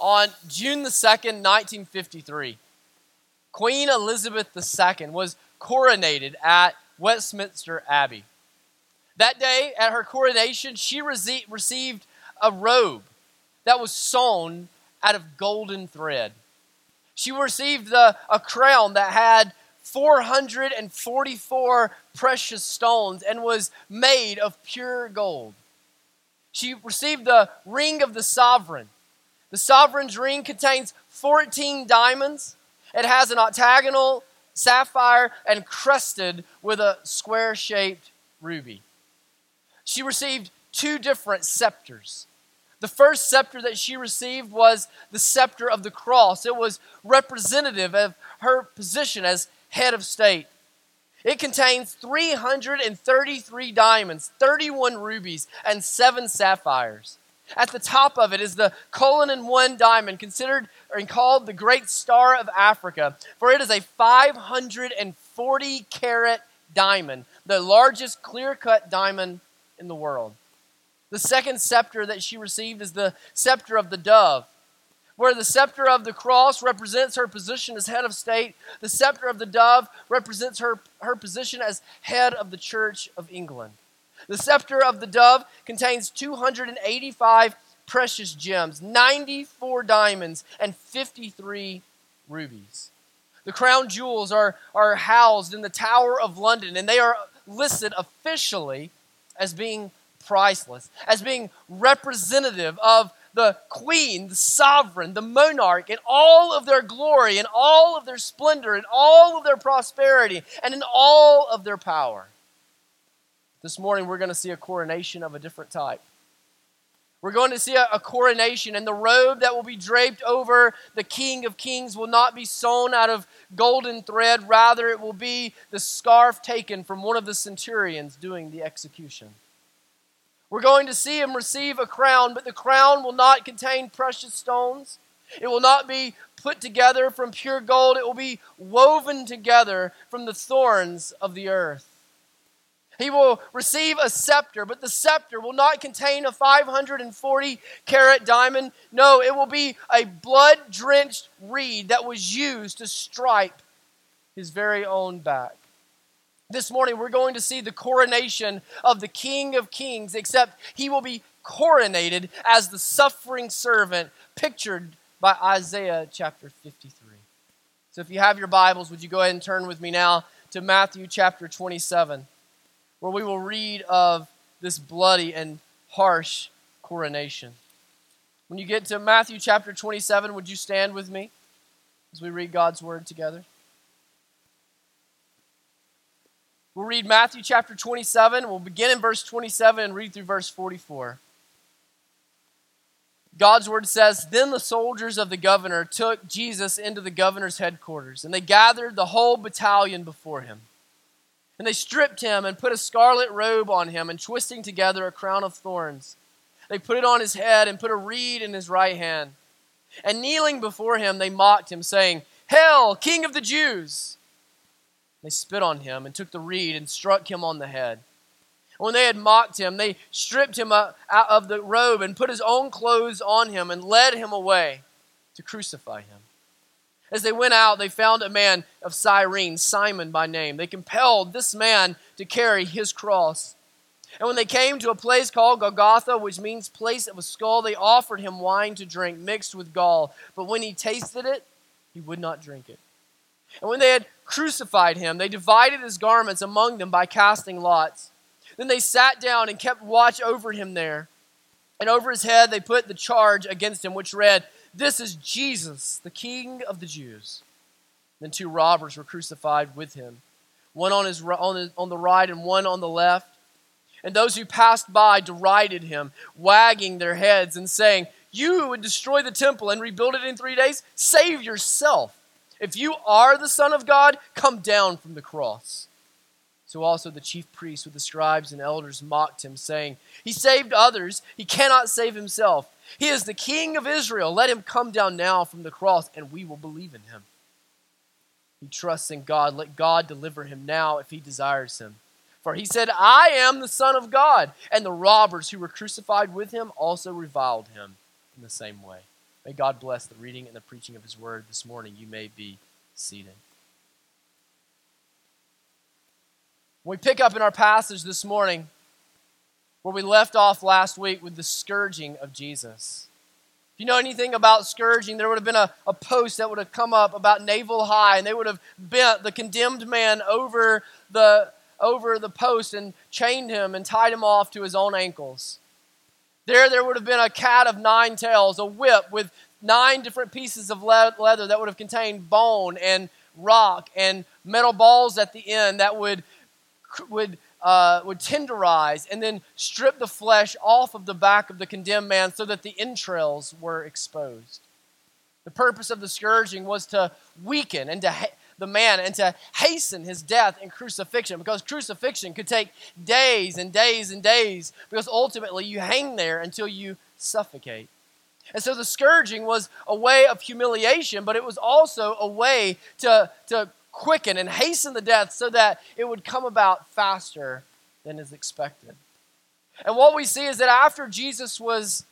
On June the 2nd, 1953, Queen Elizabeth II was coronated at Westminster Abbey. That day, at her coronation, she received a robe that was sewn out of golden thread. She received the, a crown that had 444 precious stones and was made of pure gold. She received the ring of the sovereign. The sovereign's ring contains 14 diamonds. It has an octagonal sapphire and crested with a square shaped ruby. She received two different scepters. The first scepter that she received was the scepter of the cross. It was representative of her position as head of state. It contains 333 diamonds, 31 rubies, and 7 sapphires. At the top of it is the Cullinan 1 diamond, considered and called the Great Star of Africa, for it is a 540 carat diamond, the largest clear cut diamond in the world. The second scepter that she received is the scepter of the dove where the scepter of the cross represents her position as head of state, the scepter of the dove represents her, her position as head of the Church of England. The scepter of the dove contains 285 precious gems, 94 diamonds, and 53 rubies. The crown jewels are, are housed in the Tower of London, and they are listed officially as being priceless, as being representative of the queen, the sovereign, the monarch, in all of their glory, in all of their splendor, in all of their prosperity, and in all of their power. This morning, we're going to see a coronation of a different type. We're going to see a, a, coronation, and the robe that will be draped over the King of Kings will not be sewn out of golden thread. Rather, it will be the scarf taken from one of the centurions doing the execution. We're going to see him receive a crown, but the crown will not contain precious stones. It will not be put together from pure gold. It will be woven together from the thorns of the earth. He will receive a scepter, but the scepter will not contain a 540 carat diamond. No, it will be a blood drenched reed that was used to stripe his very own back. This morning, we're going to see the coronation of the King of Kings, except he will be coronated as the suffering servant pictured by Isaiah chapter 53. So, if you have your Bibles, would you go ahead and turn with me now to Matthew chapter 27, where we will read of this bloody and harsh coronation. When you get to Matthew chapter 27, would you stand with me as we read God's word together? We'll read Matthew chapter 27. We'll begin in verse 27 and read through verse 44. God's word says Then the soldiers of the governor took Jesus into the governor's headquarters, and they gathered the whole battalion before him. And they stripped him and put a scarlet robe on him, and twisting together a crown of thorns. They put it on his head and put a reed in his right hand. And kneeling before him, they mocked him, saying, Hail, King of the Jews! They spit on him and took the reed and struck him on the head. When they had mocked him, they stripped him out of the robe and put his own clothes on him and led him away to crucify him. As they went out, they found a man of Cyrene, Simon by name. They compelled this man to carry his cross. And when they came to a place called Golgotha, which means place of a skull, they offered him wine to drink mixed with gall. But when he tasted it, he would not drink it. And when they had crucified him, they divided his garments among them by casting lots. Then they sat down and kept watch over him there. And over his head they put the charge against him, which read, This is Jesus, the King of the Jews. Then two robbers were crucified with him, one on, his, on, his, on the right and one on the left. And those who passed by derided him, wagging their heads and saying, You would destroy the temple and rebuild it in three days, save yourself. If you are the Son of God, come down from the cross. So also the chief priests with the scribes and elders mocked him, saying, He saved others, he cannot save himself. He is the King of Israel. Let him come down now from the cross, and we will believe in him. He trusts in God. Let God deliver him now if he desires him. For he said, I am the Son of God. And the robbers who were crucified with him also reviled him in the same way. May God bless the reading and the preaching of his word this morning. You may be seated. We pick up in our passage this morning where we left off last week with the scourging of Jesus. If you know anything about scourging, there would have been a, a post that would have come up about navel high, and they would have bent the condemned man over the, over the post and chained him and tied him off to his own ankles. There, there would have been a cat of nine tails, a whip with nine different pieces of leather that would have contained bone and rock and metal balls at the end that would, would uh, would tenderize and then strip the flesh off of the back of the condemned man so that the entrails were exposed. The purpose of the scourging was to weaken and to ha- the man and to hasten his death and crucifixion because crucifixion could take days and days and days because ultimately you hang there until you suffocate. And so the scourging was a way of humiliation, but it was also a way to, to quicken and hasten the death so that it would come about faster than is expected. And what we see is that after Jesus was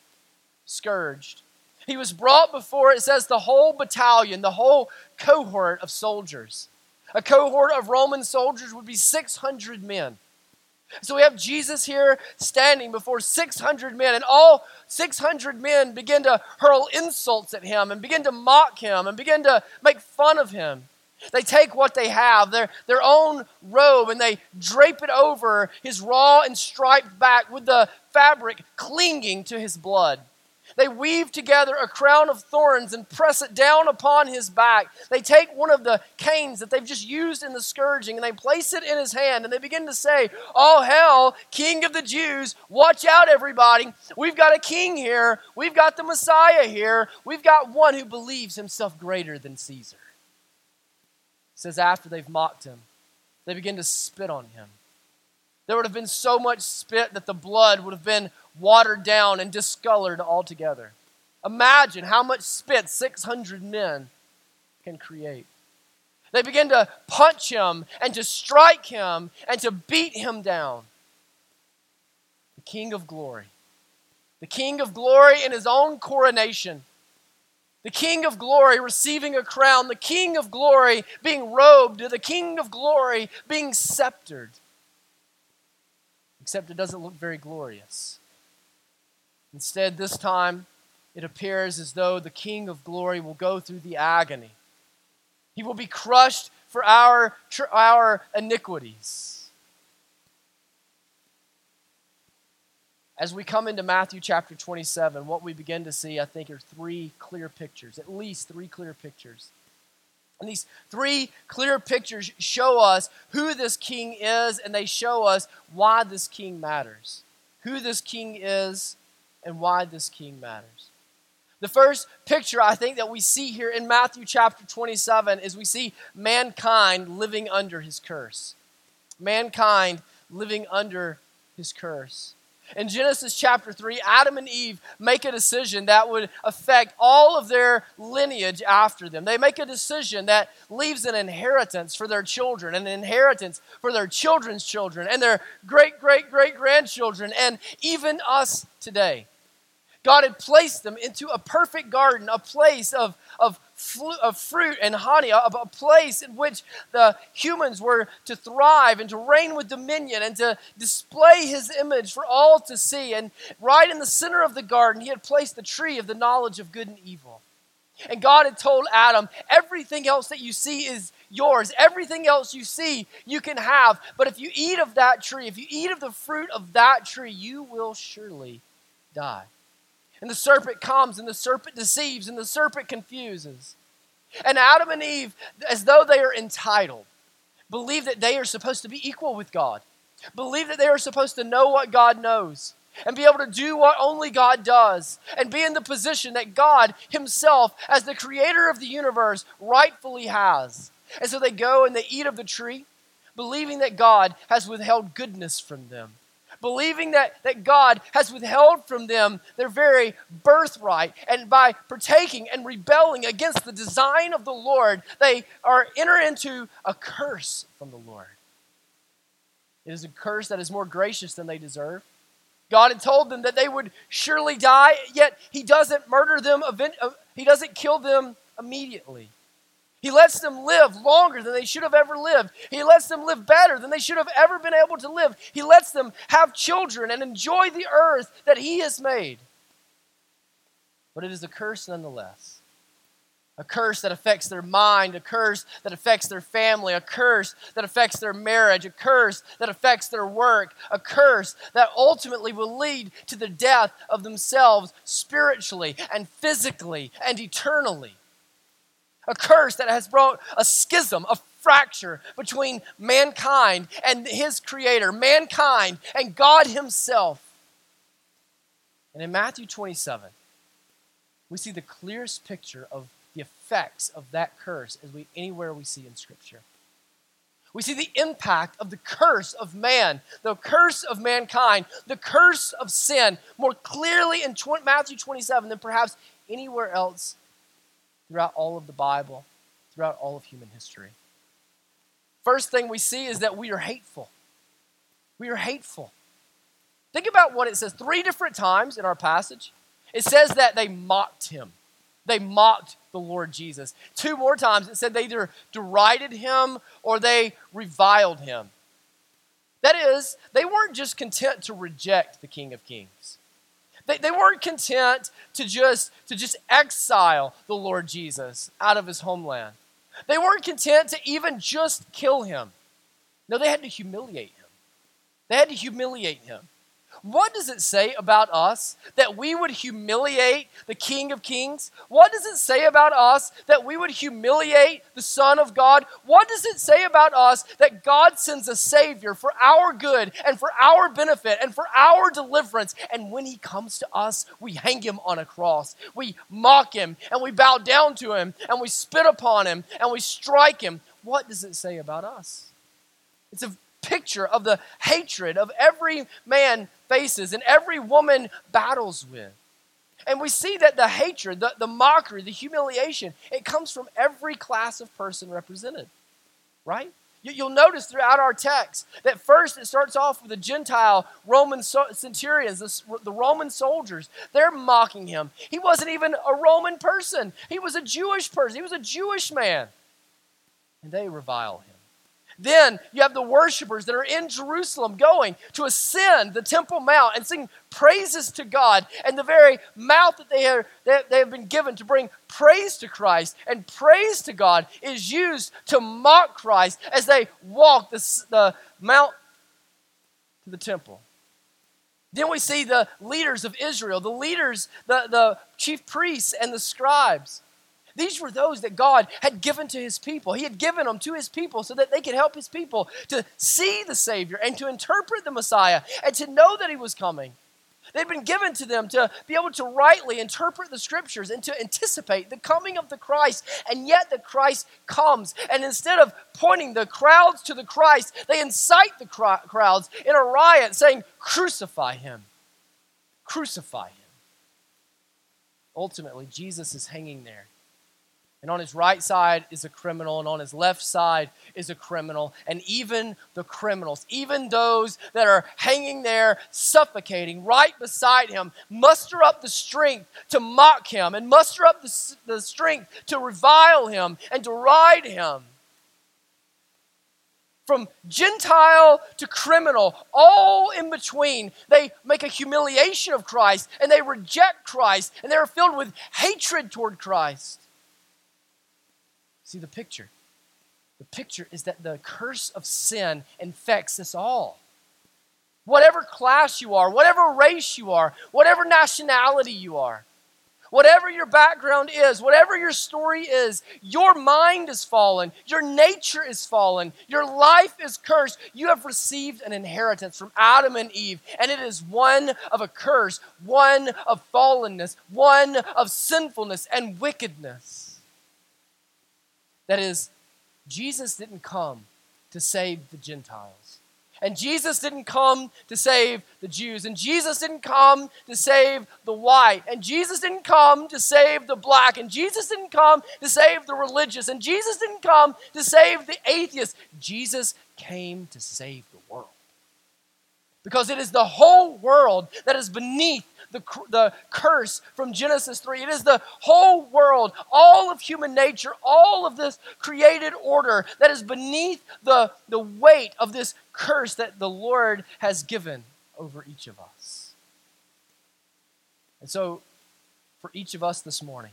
scourged, he was brought before, it says, the whole battalion, the whole cohort of soldiers. A cohort of Roman soldiers would be 600 men. So we have Jesus here standing before 600 men, and all 600 men begin to hurl insults at him and begin to mock him and begin to make fun of him. They take what they have, their, their own robe, and they drape it over his raw and striped back with the fabric clinging to his blood. They weave together a crown of thorns and press it down upon his back. They take one of the canes that they've just used in the scourging and they place it in his hand and they begin to say, Oh, hell, King of the Jews, watch out, everybody. We've got a king here. We've got the Messiah here. We've got one who believes himself greater than Caesar says after they've mocked him, they begin to spit on him. There would have been so much spit that the blood would have been watered down and discolored altogether. Imagine how much spit 600 men can create. They begin to punch him and to strike him and to beat him down. The King of glory. The King of glory in his own coronation the King of glory receiving a crown, the King of glory being robed, the King of glory being sceptered. Except it doesn't look very glorious. Instead, this time, it appears as though the King of glory will go through the agony. He will be crushed for our, our iniquities. As we come into Matthew chapter 27, what we begin to see, I think, are three clear pictures, at least three clear pictures. And these three clear pictures show us who this king is, and they show us why this king matters. Who this king is, and why this king matters. The first picture I think that we see here in Matthew chapter 27 is we see mankind living under his curse. Mankind living under his curse. In Genesis chapter 3, Adam and Eve make a decision that would affect all of their lineage after them. They make a decision that leaves an inheritance for their children, an inheritance for their children's children, and their great, great, great grandchildren, and even us today. God had placed them into a perfect garden, a place of, of, of fruit and honey, a, a place in which the humans were to thrive and to reign with dominion and to display his image for all to see. And right in the center of the garden, he had placed the tree of the knowledge of good and evil. And God had told Adam, everything else that you see is yours. Everything else you see, you can have. But if you eat of that tree, if you eat of the fruit of that tree, you will surely die. And the serpent comes, and the serpent deceives, and the serpent confuses. And Adam and Eve, as though they are entitled, believe that they are supposed to be equal with God, believe that they are supposed to know what God knows, and be able to do what only God does, and be in the position that God Himself, as the creator of the universe, rightfully has. And so they go and they eat of the tree, believing that God has withheld goodness from them believing that, that God has withheld from them their very birthright. And by partaking and rebelling against the design of the Lord, they are enter into a curse from the Lord. It is a curse that is more gracious than they deserve. God had told them that they would surely die, yet He doesn't murder them, uh, He doesn't kill them immediately. He lets them live longer than they should have ever lived. He lets them live better than they should have ever been able to live. He lets them have children and enjoy the earth that He has made. But it is a curse nonetheless. A curse that affects their mind, a curse that affects their family, a curse that affects their marriage, a curse that affects their work, a curse that ultimately will lead to the death of themselves spiritually and physically and eternally a curse that has brought a schism, a fracture between mankind and his creator, mankind and God himself. And in Matthew 27, we see the clearest picture of the effects of that curse as we anywhere we see in scripture. We see the impact of the curse of man, the curse of mankind, the curse of sin more clearly in Matthew 27 than perhaps anywhere else throughout all of the Bible, throughout all of human history. First thing we see is that we are hateful. We are hateful. Think about what it says three different times in our passage. It says that they mocked him. They mocked the Lord Jesus. Two more times it said they either derided him or they reviled him. That is, they weren't just content to reject the King of Kings. They, they weren't content to just, to just exile the Lord Jesus out of his homeland. They weren't content to even just kill him. No, they had to humiliate him. They had to humiliate him. What does it say about us that we would humiliate the King of Kings? What does it say about us that we would humiliate the Son of God? What does it say about us that God sends a Savior for our good and for our benefit and for our deliverance? And when He comes to us, we hang Him on a cross. We mock Him and we bow down to Him and we spit upon Him and we strike Him. What does it say about us? It's a picture of the hatred of every man faces and every woman battles with. And we see that the hatred, the, the mockery, the humiliation, it comes from every class of person represented, right? You'll notice throughout our text that first it starts off with the Gentile Roman centurions, the, the Roman soldiers. They're mocking him. He wasn't even a Roman person, he was a Jewish person, he was a Jewish man. And they revile him. Then you have the worshipers that are in Jerusalem going to ascend the Temple Mount and sing praises to God. And the very mouth that they, are, that they have been given to bring praise to Christ and praise to God is used to mock Christ as they walk the, the mount to the temple. Then we see the leaders of Israel, the leaders, the, the chief priests, and the scribes. These were those that God had given to his people. He had given them to his people so that they could help his people to see the Savior and to interpret the Messiah and to know that he was coming. They'd been given to them to be able to rightly interpret the scriptures and to anticipate the coming of the Christ. And yet the Christ comes. And instead of pointing the crowds to the Christ, they incite the crowds in a riot saying, Crucify him! Crucify him! Ultimately, Jesus is hanging there and on his right side is a criminal, and on his left side is a criminal. And even the criminals, even those that are hanging there, suffocating right beside him, muster up the strength to mock him and muster up the, the strength to revile him and deride him. From Gentile to criminal, all in between, they make a humiliation of Christ and they reject Christ and they're filled with hatred toward Christ. See the picture. The picture is that the curse of sin infects us all. Whatever class you are, whatever race you are, whatever nationality you are, whatever your background is, whatever your story is, your mind is fallen, your nature is fallen, your life is cursed. You have received an inheritance from Adam and Eve, and it is one of a curse, one of fallenness, one of sinfulness and wickedness. That is, Jesus didn't come to save the Gentiles. And Jesus didn't come to save the Jews. And Jesus didn't come to save the white. And Jesus didn't come to save the black. And Jesus didn't come to save the religious. And Jesus didn't come to save the atheist. Jesus came to save the world. Because it is the whole world that is beneath the, the curse from Genesis 3. It is the whole world, all of human nature, all of this created order that is beneath the, the weight of this curse that the Lord has given over each of us. And so, for each of us this morning,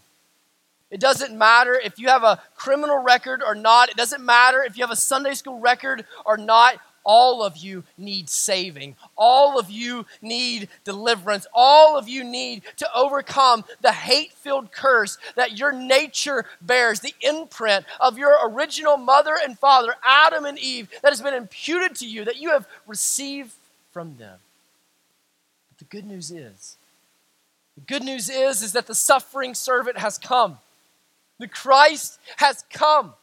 it doesn't matter if you have a criminal record or not. It doesn't matter if you have a Sunday school record or not. All of you need saving. All of you need deliverance. All of you need to overcome the hate filled curse that your nature bears, the imprint of your original mother and father, Adam and Eve, that has been imputed to you, that you have received from them. But the good news is, the good news is, is that the suffering servant has come. The Christ has come.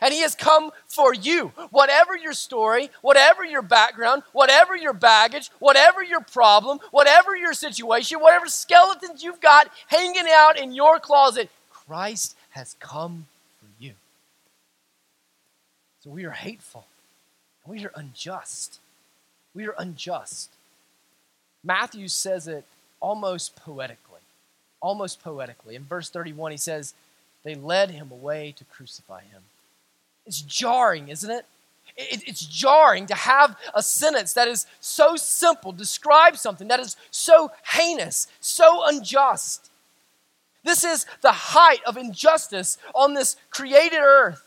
And he has come for you. Whatever your story, whatever your background, whatever your baggage, whatever your problem, whatever your situation, whatever skeletons you've got hanging out in your closet, Christ has come for you. So we are hateful. We are unjust. We are unjust. Matthew says it almost poetically. Almost poetically. In verse 31, he says, They led him away to crucify him. It's jarring, isn't it? It's jarring to have a sentence that is so simple, describe something that is so heinous, so unjust. This is the height of injustice on this created earth.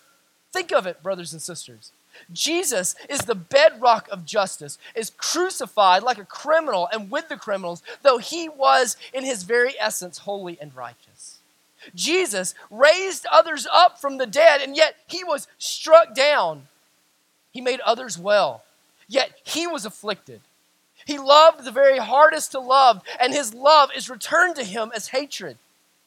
Think of it, brothers and sisters. Jesus is the bedrock of justice, is crucified like a criminal and with the criminals, though he was in his very essence holy and righteous. Jesus raised others up from the dead, and yet he was struck down. He made others well, yet he was afflicted. He loved the very hardest to love, and his love is returned to him as hatred.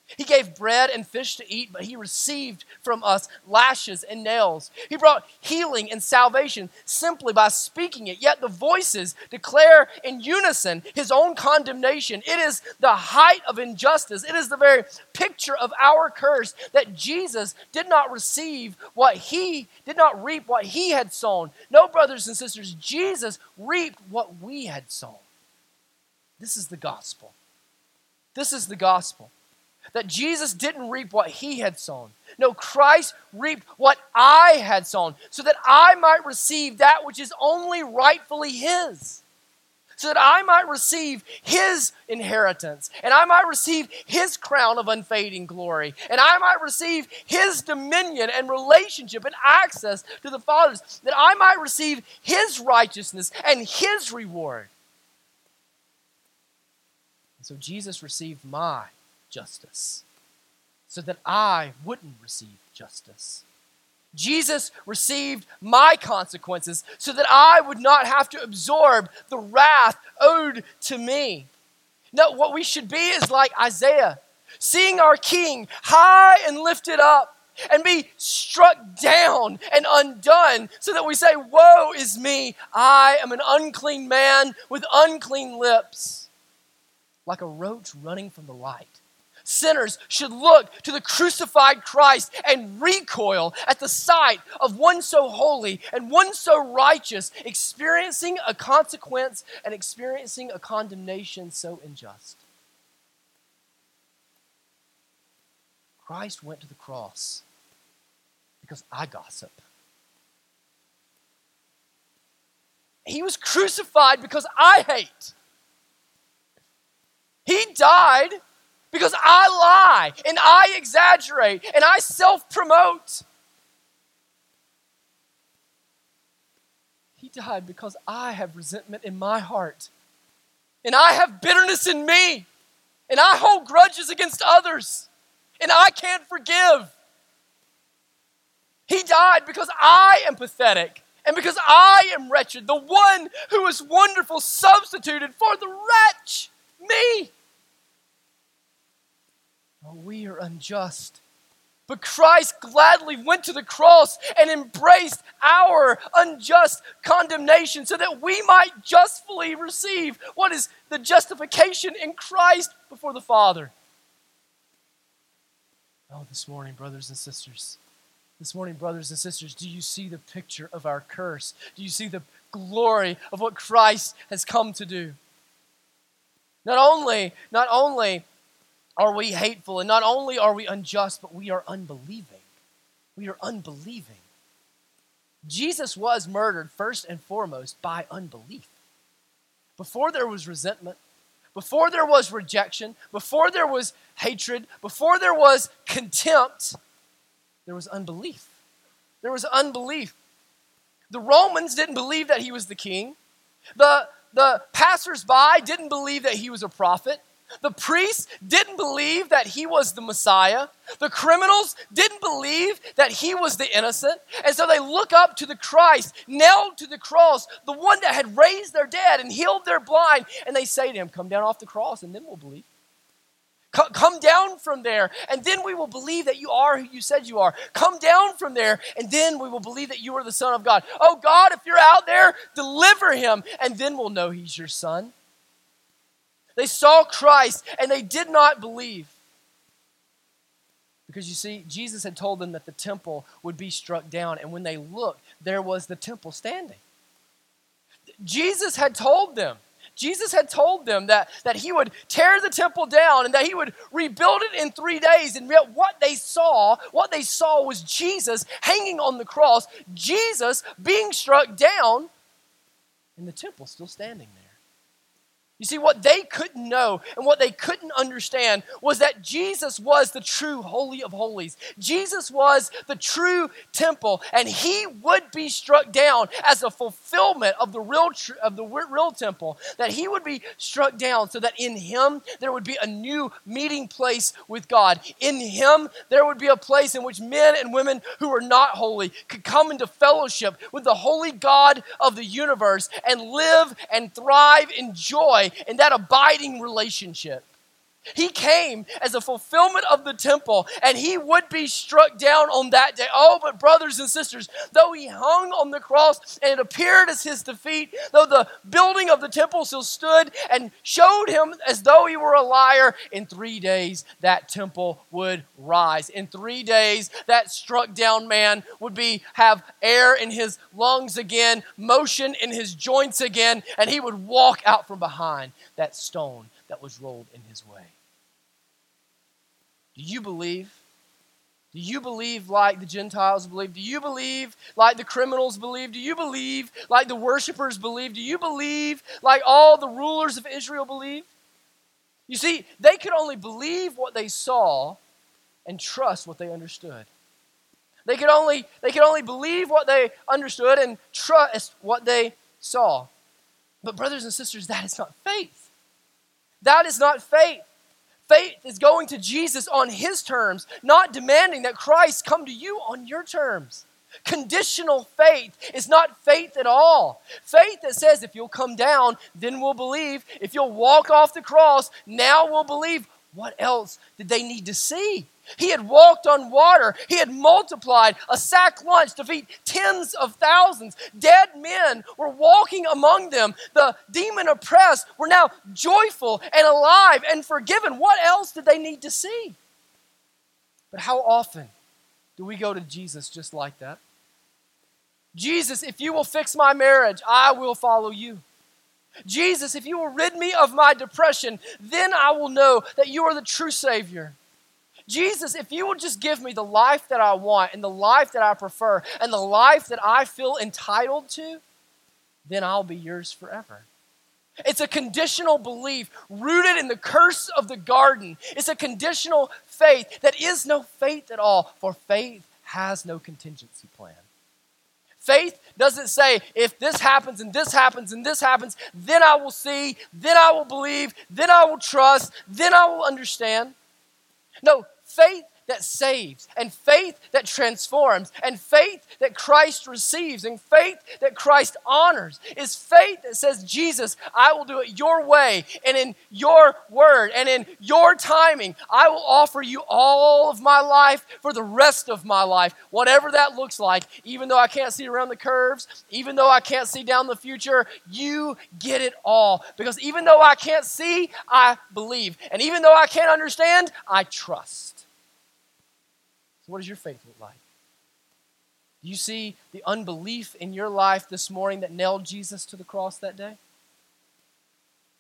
He gave bread and fish to eat, but he received from us lashes and nails. He brought healing and salvation simply by speaking it. Yet the voices declare in unison his own condemnation. It is the height of injustice. It is the very picture of our curse that Jesus did not receive what he did not reap what he had sown. No, brothers and sisters, Jesus reaped what we had sown. This is the gospel. This is the gospel that Jesus didn't reap what he had sown. No, Christ reaped what I had sown, so that I might receive that which is only rightfully his. So that I might receive his inheritance, and I might receive his crown of unfading glory, and I might receive his dominion and relationship and access to the Father's, that I might receive his righteousness and his reward. So Jesus received my justice so that I wouldn't receive justice. Jesus received my consequences so that I would not have to absorb the wrath owed to me. No, what we should be is like Isaiah, seeing our king high and lifted up and be struck down and undone so that we say, Woe is me! I am an unclean man with unclean lips, like a roach running from the light sinners should look to the crucified Christ and recoil at the sight of one so holy and one so righteous experiencing a consequence and experiencing a condemnation so unjust. Christ went to the cross because I gossip. He was crucified because I hate. He died because I lie and I exaggerate and I self promote. He died because I have resentment in my heart. And I have bitterness in me. And I hold grudges against others. And I can't forgive. He died because I am pathetic and because I am wretched, the one who is wonderful substituted for the wretch, me. Oh, we are unjust. But Christ gladly went to the cross and embraced our unjust condemnation so that we might justfully receive what is the justification in Christ before the Father. Oh, this morning, brothers and sisters, this morning, brothers and sisters, do you see the picture of our curse? Do you see the glory of what Christ has come to do. Not only, not only are we hateful and not only are we unjust, but we are unbelieving. We are unbelieving. Jesus was murdered first and foremost by unbelief. Before there was resentment, before there was rejection, before there was hatred, before there was contempt, there was unbelief. There was unbelief. The Romans didn't believe that he was the king. The, the passersby didn't believe that he was a prophet. The priests didn't believe that he was the Messiah. The criminals didn't believe that he was the innocent. And so they look up to the Christ, nailed to the cross, the one that had raised their dead and healed their blind. And they say to him, Come down off the cross, and then we'll believe. Come down from there, and then we will believe that you are who you said you are. Come down from there, and then we will believe that you are the Son of God. Oh God, if you're out there, deliver him, and then we'll know he's your Son. They saw Christ and they did not believe. Because you see, Jesus had told them that the temple would be struck down, and when they looked, there was the temple standing. Jesus had told them. Jesus had told them that, that he would tear the temple down and that he would rebuild it in three days. And yet, what they saw, what they saw was Jesus hanging on the cross, Jesus being struck down, and the temple still standing there. You see, what they couldn't know and what they couldn't understand was that Jesus was the true Holy of Holies. Jesus was the true temple, and he would be struck down as a fulfillment of the real, of the real temple, that he would be struck down so that in him there would be a new meeting place with God. In him there would be a place in which men and women who were not holy could come into fellowship with the holy God of the universe and live and thrive in joy in that abiding relationship. He came as a fulfillment of the temple, and he would be struck down on that day. Oh, but brothers and sisters, though he hung on the cross and it appeared as his defeat, though the building of the temple still stood and showed him as though he were a liar, in three days that temple would rise. In three days, that struck down man would be have air in his lungs again, motion in his joints again, and he would walk out from behind that stone that was rolled in his way. Do you believe? Do you believe like the Gentiles believe? Do you believe like the criminals believe? Do you believe like the worshipers believe? Do you believe like all the rulers of Israel believe? You see, they could only believe what they saw and trust what they understood. They could only, they could only believe what they understood and trust what they saw. But, brothers and sisters, that is not faith. That is not faith. Faith is going to Jesus on his terms, not demanding that Christ come to you on your terms. Conditional faith is not faith at all. Faith that says, if you'll come down, then we'll believe. If you'll walk off the cross, now we'll believe. What else did they need to see? He had walked on water. He had multiplied a sack lunch to feed tens of thousands. Dead men were walking among them. The demon oppressed were now joyful and alive and forgiven. What else did they need to see? But how often do we go to Jesus just like that? Jesus, if you will fix my marriage, I will follow you. Jesus, if you will rid me of my depression, then I will know that you are the true Savior. Jesus, if you will just give me the life that I want and the life that I prefer and the life that I feel entitled to, then I'll be yours forever. It's a conditional belief rooted in the curse of the garden. It's a conditional faith that is no faith at all, for faith has no contingency plan. Faith doesn't say, if this happens and this happens and this happens, then I will see, then I will believe, then I will trust, then I will understand. No, faith that saves, and faith that transforms, and faith that Christ receives, and faith that Christ honors is faith that says, Jesus, I will do it your way and in your word and in your timing. I will offer you all of my life for the rest of my life, whatever that looks like, even though I can't see around the curves, even though I can't see down the future, you get it all. Because even though I can't see, I believe. And even though I can't understand, I trust. So, what does your faith look like? Do you see the unbelief in your life this morning that nailed Jesus to the cross that day?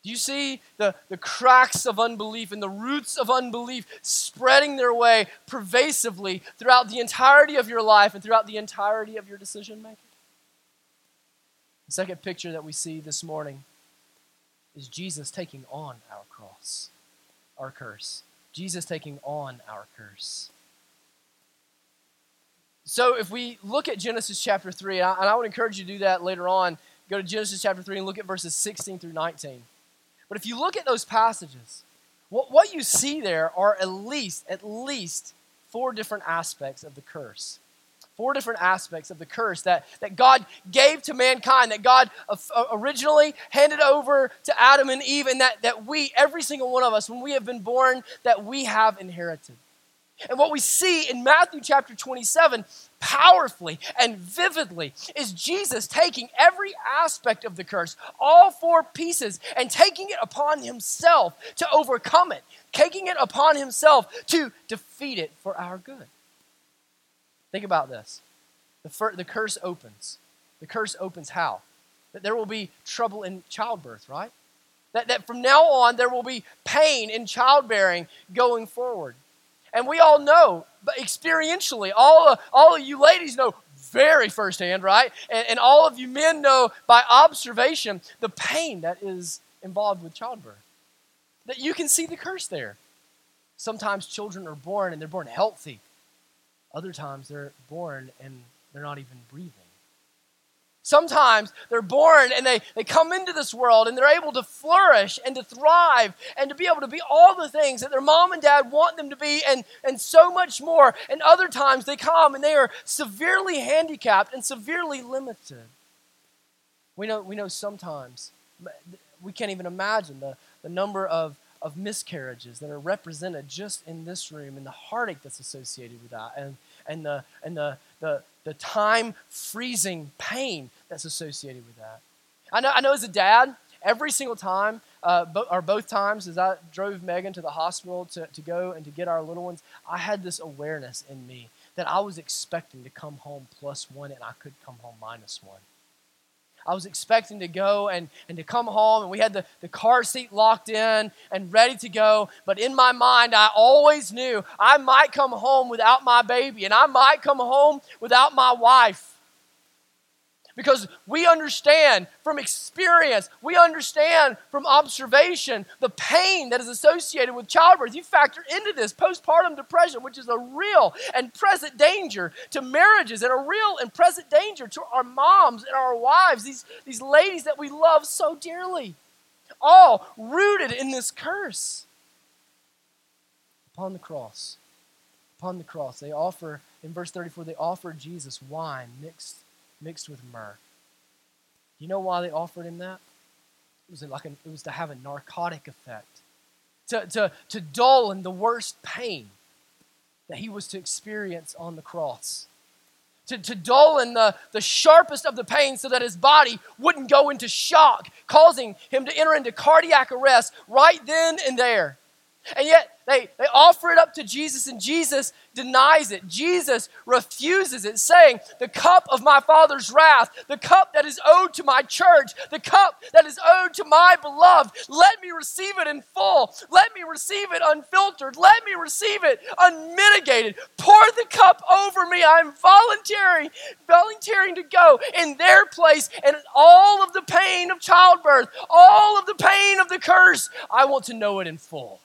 Do you see the, the cracks of unbelief and the roots of unbelief spreading their way pervasively throughout the entirety of your life and throughout the entirety of your decision making? The second picture that we see this morning is Jesus taking on our cross, our curse. Jesus taking on our curse. So if we look at Genesis chapter 3, and I, and I would encourage you to do that later on, go to Genesis chapter 3 and look at verses 16 through 19. But if you look at those passages, what, what you see there are at least, at least four different aspects of the curse. Four different aspects of the curse that, that God gave to mankind, that God uh, originally handed over to Adam and Eve, and that, that we, every single one of us, when we have been born, that we have inherited. And what we see in Matthew chapter 27 powerfully and vividly is Jesus taking every aspect of the curse, all four pieces, and taking it upon himself to overcome it, taking it upon himself to defeat it for our good. Think about this. The, the curse opens. The curse opens how? That there will be trouble in childbirth, right? That, that from now on there will be pain in childbearing going forward. And we all know, but experientially, all, all of you ladies know very firsthand, right? And, and all of you men know by observation the pain that is involved with childbirth. That you can see the curse there. Sometimes children are born and they're born healthy. Other times they're born and they're not even breathing. Sometimes they're born and they, they come into this world and they're able to flourish and to thrive and to be able to be all the things that their mom and dad want them to be and, and so much more. And other times they come and they are severely handicapped and severely limited. We know, we know sometimes, we can't even imagine the, the number of, of miscarriages that are represented just in this room and the heartache that's associated with that and, and, the, and the, the, the time freezing pain that's associated with that. I know, I know as a dad, every single time, uh, bo- or both times, as I drove Megan to the hospital to, to go and to get our little ones, I had this awareness in me that I was expecting to come home plus one and I could come home minus one. I was expecting to go and, and to come home, and we had the, the car seat locked in and ready to go. But in my mind, I always knew I might come home without my baby, and I might come home without my wife. Because we understand from experience, we understand from observation the pain that is associated with childbirth. You factor into this postpartum depression, which is a real and present danger to marriages and a real and present danger to our moms and our wives, these, these ladies that we love so dearly. All rooted in this curse. Upon the cross, upon the cross, they offer, in verse 34, they offer Jesus wine mixed mixed with myrrh. You know why they offered him that? It was like it was to have a narcotic effect, to, to, to dull in the worst pain that he was to experience on the cross. To, to dull in the, the sharpest of the pain so that his body wouldn't go into shock, causing him to enter into cardiac arrest right then and there. And yet, they, they offer it up to Jesus, and Jesus denies it. Jesus refuses it, saying, The cup of my Father's wrath, the cup that is owed to my church, the cup that is owed to my beloved, let me receive it in full. Let me receive it unfiltered. Let me receive it unmitigated. Pour the cup over me. I'm volunteering, volunteering to go in their place, and all of the pain of childbirth, all of the pain of the curse, I want to know it in full.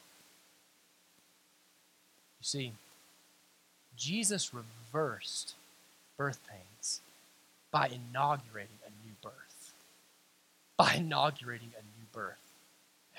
You see, Jesus reversed birth pains by inaugurating a new birth. By inaugurating a new birth.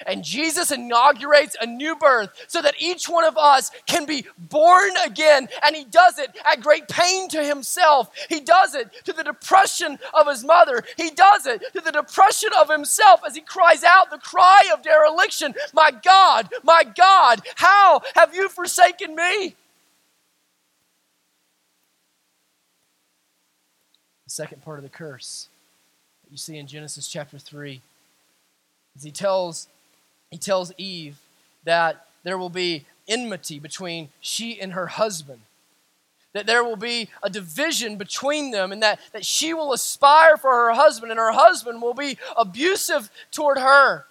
And Jesus inaugurates a new birth so that each one of us can be born again. And he does it at great pain to himself. He does it to the depression of his mother. He does it to the depression of himself as he cries out the cry of dereliction My God, my God, how have you forsaken me? The second part of the curse that you see in Genesis chapter 3 is he tells he tells Eve that there will be enmity between she and her husband. that there will be a division between them and that, that she will aspire for her husband and her husband will be abusive toward her.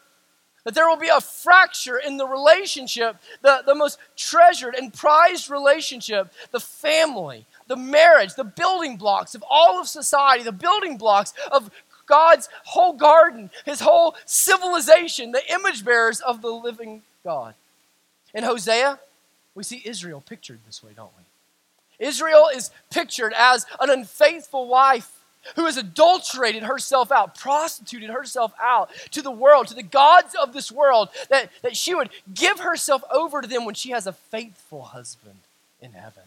That there will be a fracture in the relationship, the, the most treasured and prized relationship, the family, the marriage, the building blocks of all of society, the building blocks of God's whole garden, his whole civilization, the image bearers of the living God. In Hosea, we see Israel pictured this way, don't we? Israel is pictured as an unfaithful wife who has adulterated herself out, prostituted herself out to the world, to the gods of this world, that, that she would give herself over to them when she has a faithful husband in heaven.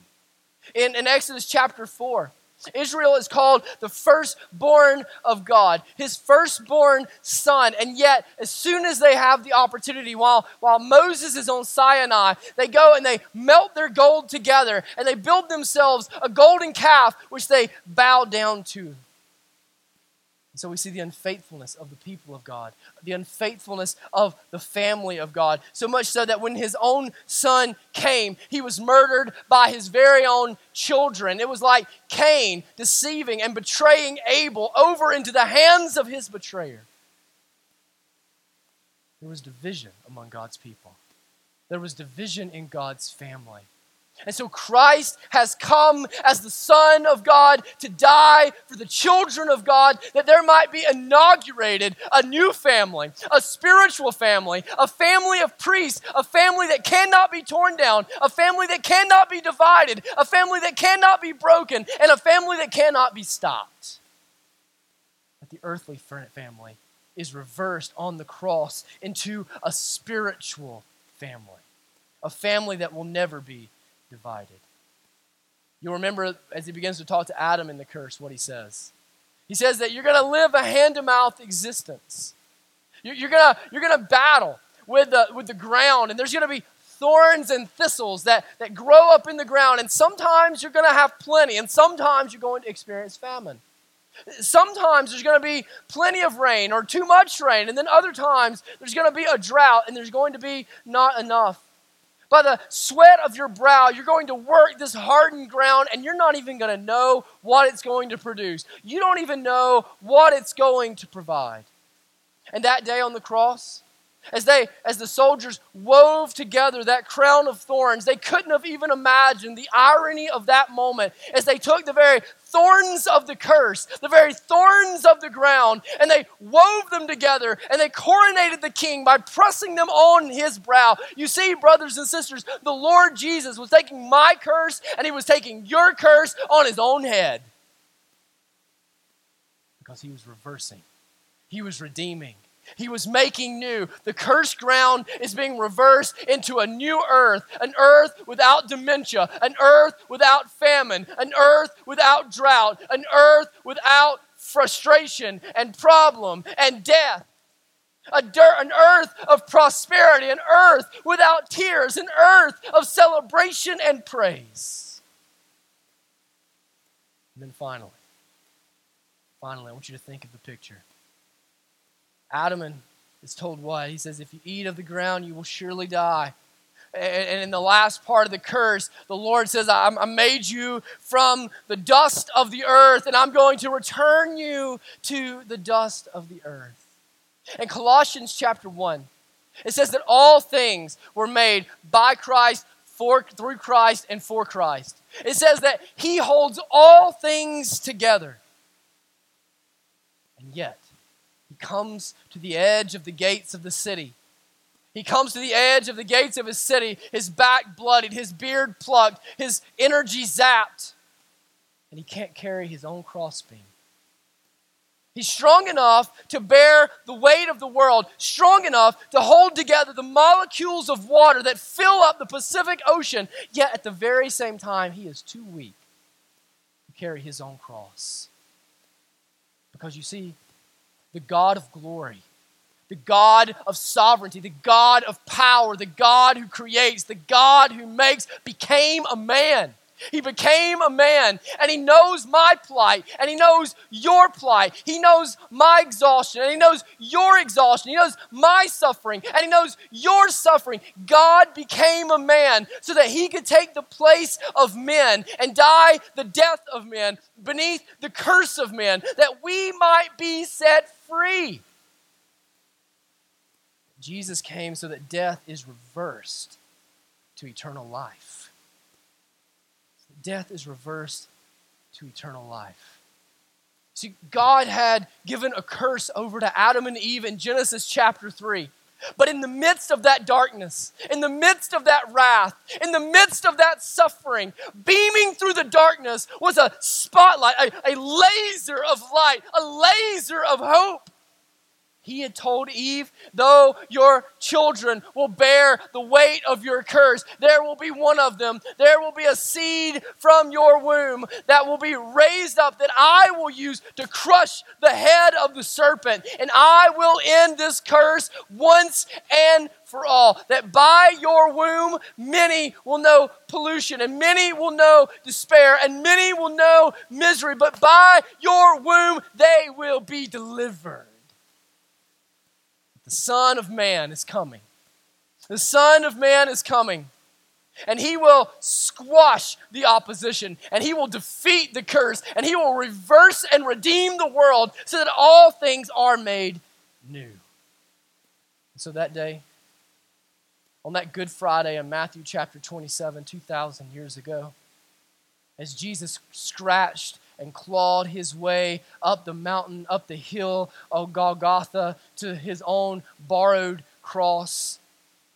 In, in Exodus chapter 4, Israel is called the firstborn of God, his firstborn son. And yet, as soon as they have the opportunity, while, while Moses is on Sinai, they go and they melt their gold together and they build themselves a golden calf, which they bow down to. And so we see the unfaithfulness of the people of God, the unfaithfulness of the family of God. So much so that when his own son came, he was murdered by his very own children. It was like Cain deceiving and betraying Abel over into the hands of his betrayer. There was division among God's people, there was division in God's family. And so Christ has come as the Son of God to die for the children of God, that there might be inaugurated a new family, a spiritual family, a family of priests, a family that cannot be torn down, a family that cannot be divided, a family that cannot be broken, and a family that cannot be stopped. That the earthly family is reversed on the cross into a spiritual family, a family that will never be divided. You'll remember as he begins to talk to Adam in the curse what he says. He says that you're going to live a hand to mouth existence. You're going you're to battle with the, with the ground, and there's going to be thorns and thistles that, that grow up in the ground, and sometimes you're going to have plenty, and sometimes you're going to experience famine. Sometimes there's going to be plenty of rain or too much rain, and then other times there's going to be a drought and there's going to be not enough by the sweat of your brow, you're going to work this hardened ground and you're not even going to know what it's going to produce. You don't even know what it's going to provide. And that day on the cross, as they as the soldiers wove together that crown of thorns they couldn't have even imagined the irony of that moment as they took the very thorns of the curse the very thorns of the ground and they wove them together and they coronated the king by pressing them on his brow. You see brothers and sisters the lord jesus was taking my curse and he was taking your curse on his own head. Because he was reversing. He was redeeming he was making new. The cursed ground is being reversed into a new earth, an earth without dementia, an earth without famine, an earth without drought, an earth without frustration and problem and death. A dirt, an earth of prosperity, an earth without tears, an earth of celebration and praise. And then finally, finally, I want you to think of the picture. Adam is told what? He says, If you eat of the ground, you will surely die. And in the last part of the curse, the Lord says, I made you from the dust of the earth, and I'm going to return you to the dust of the earth. In Colossians chapter 1, it says that all things were made by Christ, for, through Christ, and for Christ. It says that He holds all things together. And yet, comes to the edge of the gates of the city. He comes to the edge of the gates of his city, his back bloodied, his beard plucked, his energy zapped, and he can't carry his own crossbeam. He's strong enough to bear the weight of the world, strong enough to hold together the molecules of water that fill up the Pacific Ocean, yet at the very same time, he is too weak to carry his own cross. Because you see, the God of glory, the God of sovereignty, the God of power, the God who creates, the God who makes, became a man. He became a man and he knows my plight and he knows your plight. He knows my exhaustion and he knows your exhaustion. He knows my suffering and he knows your suffering. God became a man so that he could take the place of men and die the death of men beneath the curse of men that we might be set free. Jesus came so that death is reversed to eternal life. Death is reversed to eternal life. See, God had given a curse over to Adam and Eve in Genesis chapter 3. But in the midst of that darkness, in the midst of that wrath, in the midst of that suffering, beaming through the darkness was a spotlight, a, a laser of light, a laser of hope. He had told Eve, though your children will bear the weight of your curse, there will be one of them. There will be a seed from your womb that will be raised up that I will use to crush the head of the serpent. And I will end this curse once and for all. That by your womb, many will know pollution, and many will know despair, and many will know misery. But by your womb, they will be delivered. The Son of Man is coming. The Son of Man is coming. And he will squash the opposition, and he will defeat the curse, and he will reverse and redeem the world so that all things are made new. And so that day, on that Good Friday in Matthew chapter 27, 2,000 years ago, as Jesus scratched and clawed his way up the mountain, up the hill of Golgotha to his own borrowed cross.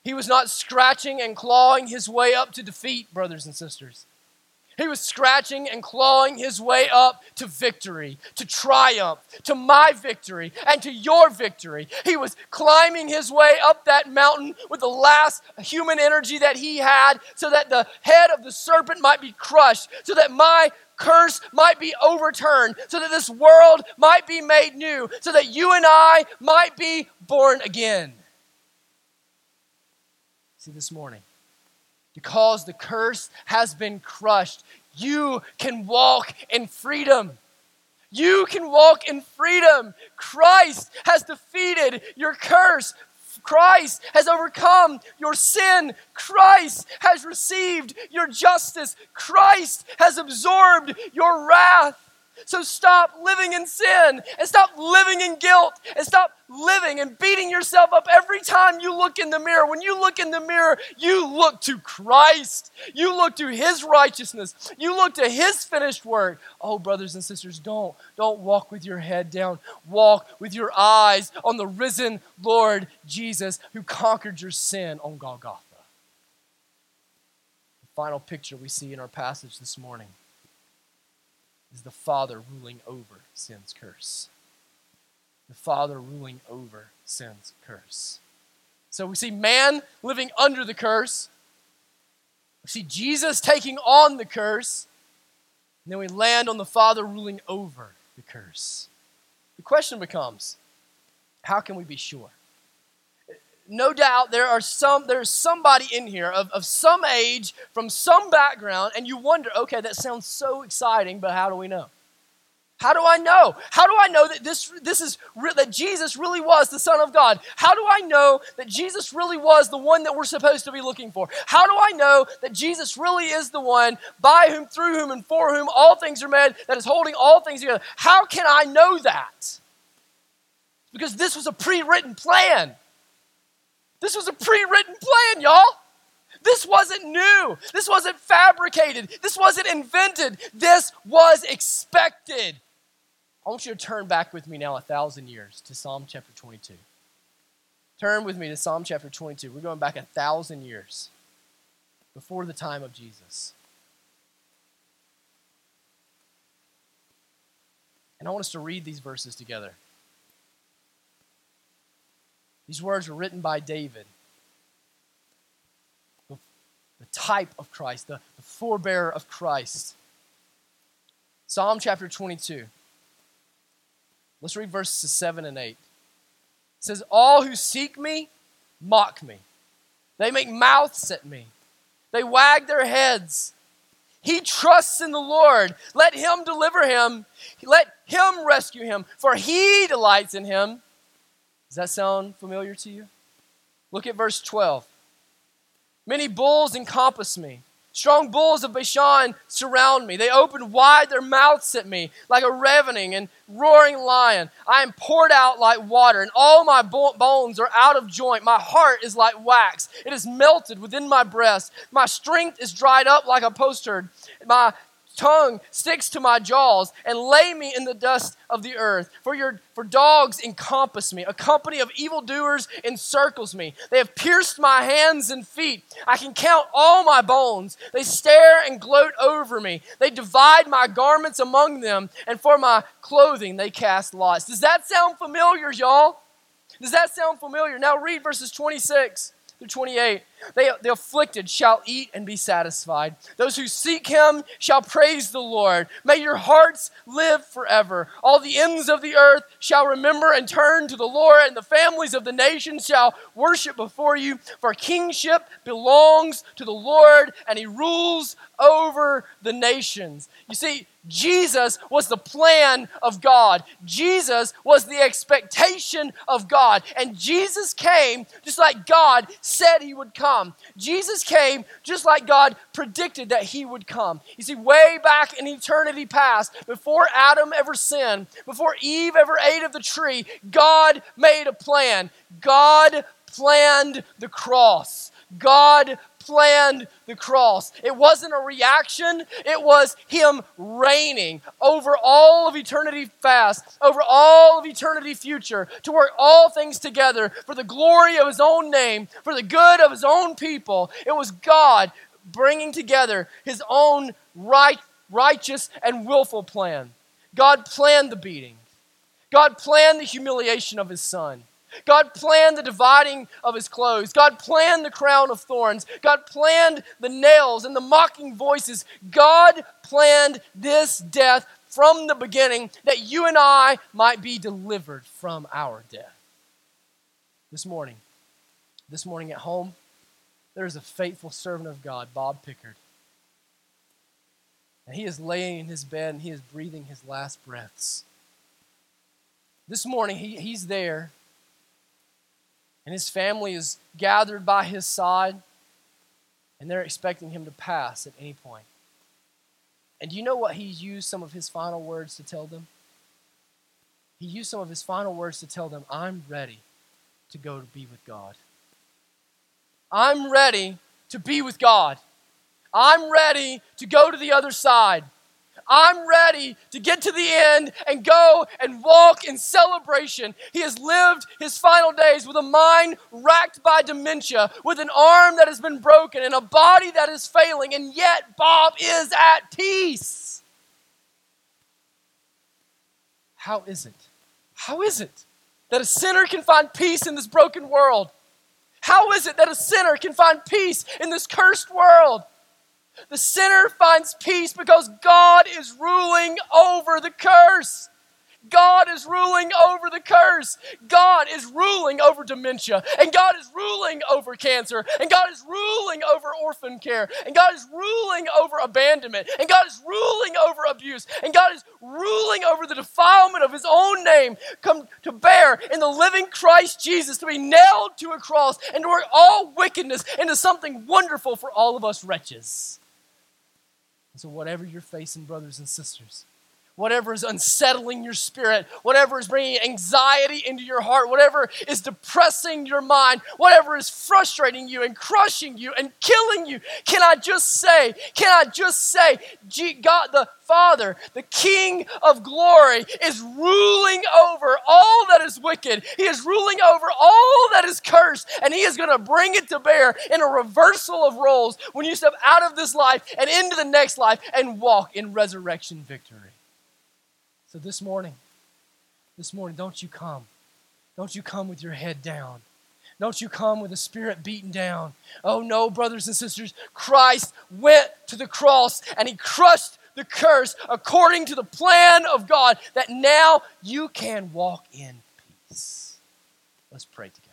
He was not scratching and clawing his way up to defeat, brothers and sisters. He was scratching and clawing his way up to victory, to triumph, to my victory, and to your victory. He was climbing his way up that mountain with the last human energy that he had so that the head of the serpent might be crushed, so that my curse might be overturned, so that this world might be made new, so that you and I might be born again. See, this morning, because the curse has been crushed, you can walk in freedom. You can walk in freedom. Christ has defeated your curse. Christ has overcome your sin. Christ has received your justice. Christ has absorbed your wrath. So stop living in sin and stop living in guilt and stop living and beating yourself up every time you look in the mirror. When you look in the mirror, you look to Christ. You look to his righteousness. You look to his finished work. Oh, brothers and sisters, don't don't walk with your head down. Walk with your eyes on the risen Lord Jesus who conquered your sin on Golgotha. The final picture we see in our passage this morning is the Father ruling over sin's curse. The Father ruling over sin's curse. So we see man living under the curse. We see Jesus taking on the curse. And then we land on the Father ruling over the curse. The question becomes how can we be sure? No doubt there are some there's somebody in here of, of some age from some background and you wonder okay that sounds so exciting but how do we know? How do i know? How do i know that this this is that jesus really was the son of god? How do i know that jesus really was the one that we're supposed to be looking for? How do i know that jesus really is the one by whom through whom and for whom all things are made that is holding all things together? How can i know that? Because this was a pre-written plan this was a pre written plan, y'all. This wasn't new. This wasn't fabricated. This wasn't invented. This was expected. I want you to turn back with me now a thousand years to Psalm chapter 22. Turn with me to Psalm chapter 22. We're going back a thousand years before the time of Jesus. And I want us to read these verses together. These words were written by David, the, the type of Christ, the, the forebearer of Christ. Psalm chapter 22. Let's read verses 7 and 8. It says, All who seek me mock me. They make mouths at me. They wag their heads. He trusts in the Lord. Let him deliver him. Let him rescue him, for he delights in him. Does that sound familiar to you? Look at verse 12. Many bulls encompass me. Strong bulls of Bashan surround me. They open wide their mouths at me like a ravening and roaring lion. I am poured out like water, and all my bones are out of joint. My heart is like wax, it is melted within my breast. My strength is dried up like a potsherd. My tongue sticks to my jaws and lay me in the dust of the earth. For your for dogs encompass me. A company of evildoers encircles me. They have pierced my hands and feet. I can count all my bones. They stare and gloat over me. They divide my garments among them, and for my clothing they cast lots. Does that sound familiar, y'all? Does that sound familiar? Now read verses 26 through 28. They, the afflicted shall eat and be satisfied. Those who seek him shall praise the Lord. May your hearts live forever. All the ends of the earth shall remember and turn to the Lord, and the families of the nations shall worship before you. For kingship belongs to the Lord, and he rules over the nations. You see, Jesus was the plan of God. Jesus was the expectation of God. And Jesus came just like God said he would come come. Jesus came just like God predicted that he would come. You see, way back in eternity past, before Adam ever sinned, before Eve ever ate of the tree, God made a plan. God planned the cross. God planned the cross. It wasn't a reaction, it was Him reigning over all of eternity past, over all of eternity future, to work all things together for the glory of His own name, for the good of His own people. It was God bringing together His own right, righteous and willful plan. God planned the beating. God planned the humiliation of his son. God planned the dividing of his clothes. God planned the crown of thorns. God planned the nails and the mocking voices. God planned this death from the beginning that you and I might be delivered from our death. This morning, this morning at home, there is a faithful servant of God, Bob Pickard. And he is laying in his bed and he is breathing his last breaths. This morning, he, he's there and his family is gathered by his side, and they're expecting him to pass at any point. And do you know what he used some of his final words to tell them? He used some of his final words to tell them, I'm ready to go to be with God. I'm ready to be with God. I'm ready to go to the other side. I'm ready to get to the end and go and walk in celebration. He has lived his final days with a mind racked by dementia, with an arm that has been broken, and a body that is failing, and yet Bob is at peace. How is it? How is it that a sinner can find peace in this broken world? How is it that a sinner can find peace in this cursed world? The sinner finds peace because God is ruling over the curse. God is ruling over the curse. God is ruling over dementia. And God is ruling over cancer. And God is ruling over orphan care. And God is ruling over abandonment. And God is ruling over abuse. And God is ruling over the defilement of His own name come to bear in the living Christ Jesus to be nailed to a cross and to work all wickedness into something wonderful for all of us wretches. And so, whatever you're facing, brothers and sisters, whatever is unsettling your spirit, whatever is bringing anxiety into your heart, whatever is depressing your mind, whatever is frustrating you and crushing you and killing you, can I just say, can I just say, God the Father, the King of glory, is ruling over all that is wicked. He is ruling over all that is cursed, and He is going to bring it to bear in a reversal of roles when you step out of this life and into the next life and walk in resurrection victory. So this morning, this morning, don't you come. Don't you come with your head down. Don't you come with a spirit beaten down. Oh no, brothers and sisters, Christ went to the cross and he crushed the curse according to the plan of God that now you can walk in peace. Let's pray together.